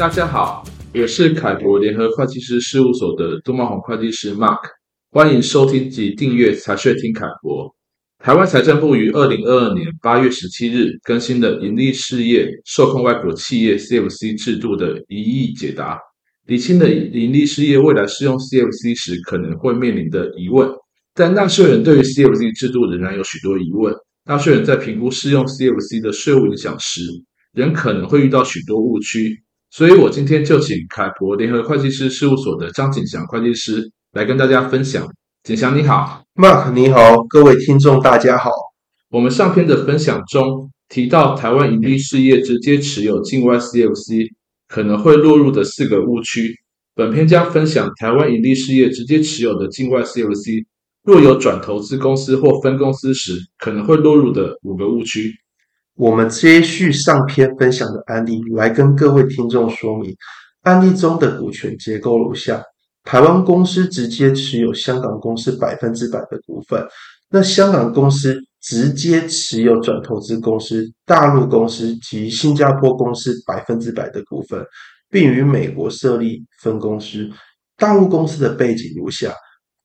大家好，我是凯博联合会计师事务所的杜茂宏会计师 Mark，欢迎收听及订阅财税听凯博。台湾财政部于二零二二年八月十七日更新了盈利事业受控外国企业 CFC 制度的疑义解答，厘清了盈利事业未来适用 CFC 时可能会面临的疑问。但纳税人对于 CFC 制度仍然有许多疑问，纳税人在评估适用 CFC 的税务影响时，仍可能会遇到许多误区。所以我今天就请凯博联合会计师事务所的张景祥会计师来跟大家分享。景祥你好，Mark 你好，各位听众大家好。我们上篇的分享中提到，台湾盈利事业直接持有境外 CFC 可能会落入的四个误区。本篇将分享台湾盈利事业直接持有的境外 CFC 若有转投资公司或分公司时可能会落入的五个误区。我们接续上篇分享的案例，来跟各位听众说明，案例中的股权结构如下：台湾公司直接持有香港公司百分之百的股份，那香港公司直接持有转投资公司、大陆公司及新加坡公司百分之百的股份，并于美国设立分公司。大陆公司的背景如下：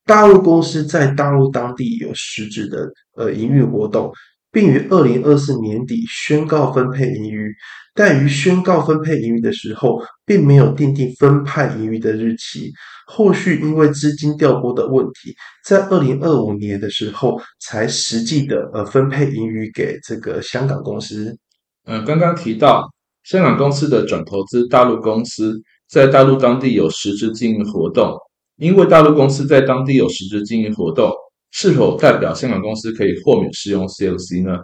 大陆公司在大陆当地有实质的呃营运活动。并于二零二四年底宣告分配盈余，但于宣告分配盈余的时候，并没有订定分派盈余的日期。后续因为资金调拨的问题，在二零二五年的时候，才实际的呃分配盈余给这个香港公司。嗯，刚刚提到香港公司的转投资大陆公司在大陆当地有实质经营活动，因为大陆公司在当地有实质经营活动。是否代表香港公司可以豁免适用 CFC 呢？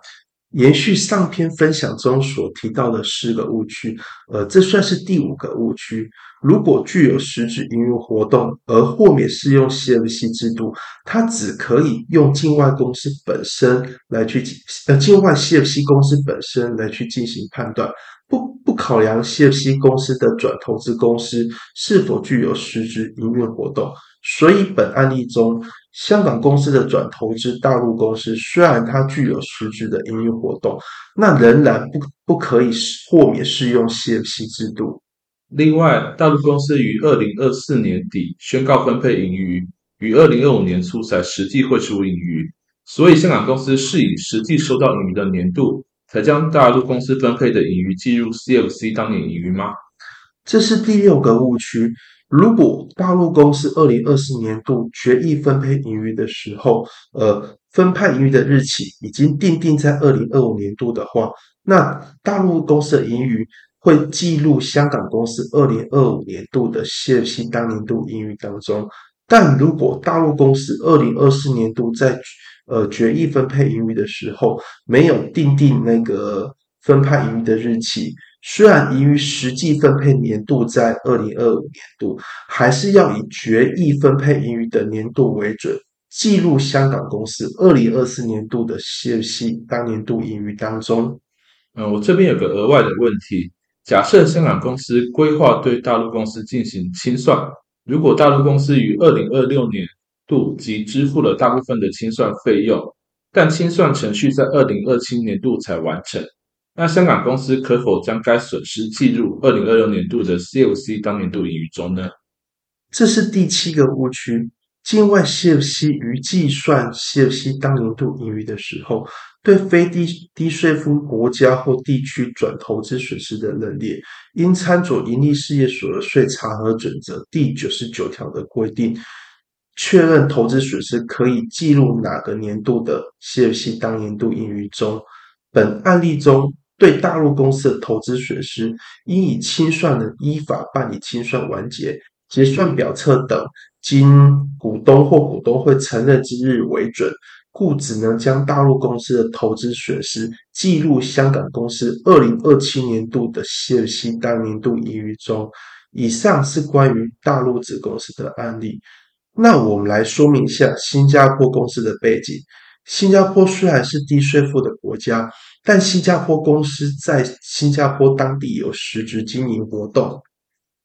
延续上篇分享中所提到的四个误区，呃，这算是第五个误区。如果具有实质营运活动而豁免适用 CFC 制度，它只可以用境外公司本身来去呃境外 CFC 公司本身来去进行判断，不不考量 CFC 公司的转投资公司是否具有实质营运活动。所以本案例中。香港公司的转投资大陆公司，虽然它具有实质的营运活动，那仍然不不可以豁免适用 CFC 制度。另外，大陆公司于二零二四年底宣告分配盈余，于二零二五年初才实际汇出盈余，所以香港公司是以实际收到盈余的年度，才将大陆公司分配的盈余计入 CFC 当年盈余吗？这是第六个误区。如果大陆公司二零二四年度决议分配盈余的时候，呃，分派盈余的日期已经定定在二零二五年度的话，那大陆公司的盈余会记录香港公司二零二五年度的 CFC 当年度盈余当中。但如果大陆公司二零二四年度在呃决议分配盈余的时候，没有定定那个分派盈余的日期。虽然盈余实际分配年度在二零二五年度，还是要以决议分配盈余的年度为准，记录香港公司二零二四年度的 CFC 当年度盈余当中。嗯，我这边有个额外的问题：假设香港公司规划对大陆公司进行清算，如果大陆公司于二零二六年度即支付了大部分的清算费用，但清算程序在二零二七年度才完成。那香港公司可否将该损失计入二零二六年度的 CFC 当年度盈余中呢？这是第七个误区。境外 CFC 于计算 CFC 当年度盈余的时候，对非低低税负国家或地区转投资损失的认列，应参照盈利事业所得税查核准则第九十九条的规定，确认投资损失可以计入哪个年度的 CFC 当年度盈余中。本案例中。对大陆公司的投资损失，应以清算人依法办理清算完结、结算表册等，经股东或股东会承认之日为准，故只能将大陆公司的投资损失记入香港公司二零二七年度的 CFC 当年度盈余中。以上是关于大陆子公司的案例。那我们来说明一下新加坡公司的背景。新加坡虽然是低税负的国家。但新加坡公司在新加坡当地有实质经营活动，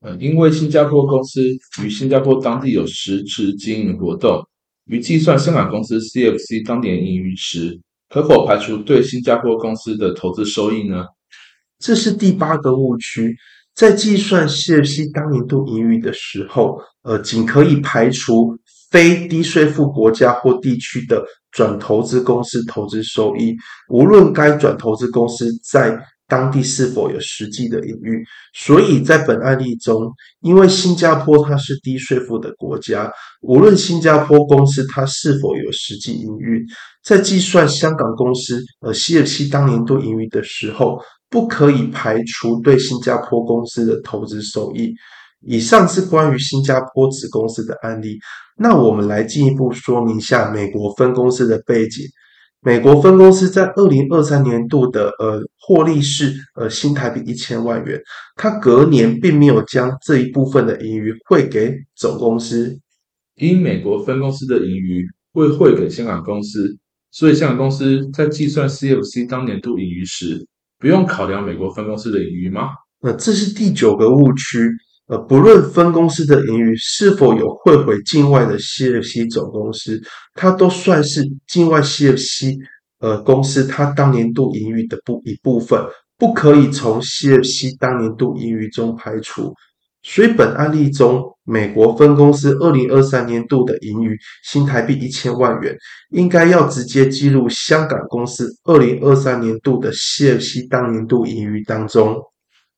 呃，因为新加坡公司与新加坡当地有实质经营活动，于计算香港公司 CFC 当年盈余时，可否排除对新加坡公司的投资收益呢？这是第八个误区。在计算 CFC 当年度盈余的时候，呃，仅可以排除非低税负国家或地区的转投资公司投资收益，无论该转投资公司在当地是否有实际的盈余。所以在本案例中，因为新加坡它是低税负的国家，无论新加坡公司它是否有实际盈余，在计算香港公司呃 CFC 当年度盈余的时候，不可以排除对新加坡公司的投资收益。以上是关于新加坡子公司的案例。那我们来进一步说明一下美国分公司的背景。美国分公司在二零二三年度的呃获利是呃新台币一千万元，它隔年并没有将这一部分的盈余汇给总公司，因美国分公司的盈余会汇给香港公司，所以香港公司在计算 CFC 当年度盈余时，不用考量美国分公司的盈余吗？那这是第九个误区。呃，不论分公司的盈余是否有汇回境外的 CFC 总公司，它都算是境外 CFC 呃公司它当年度盈余的不一部分，不可以从 CFC 当年度盈余中排除。所以本案例中，美国分公司二零二三年度的盈余新台币一千万元，应该要直接计入香港公司二零二三年度的 CFC 当年度盈余当中。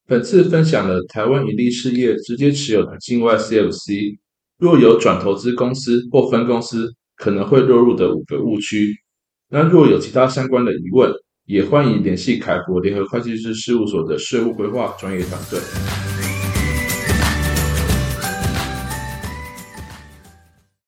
本次分享了台湾盈利事业直接持有的境外 CFC，若有转投资公司或分公司可能会落入的五个误区。那若有其他相关的疑问，也欢迎联系凯博联合会计师事务所的税务规划专业团队。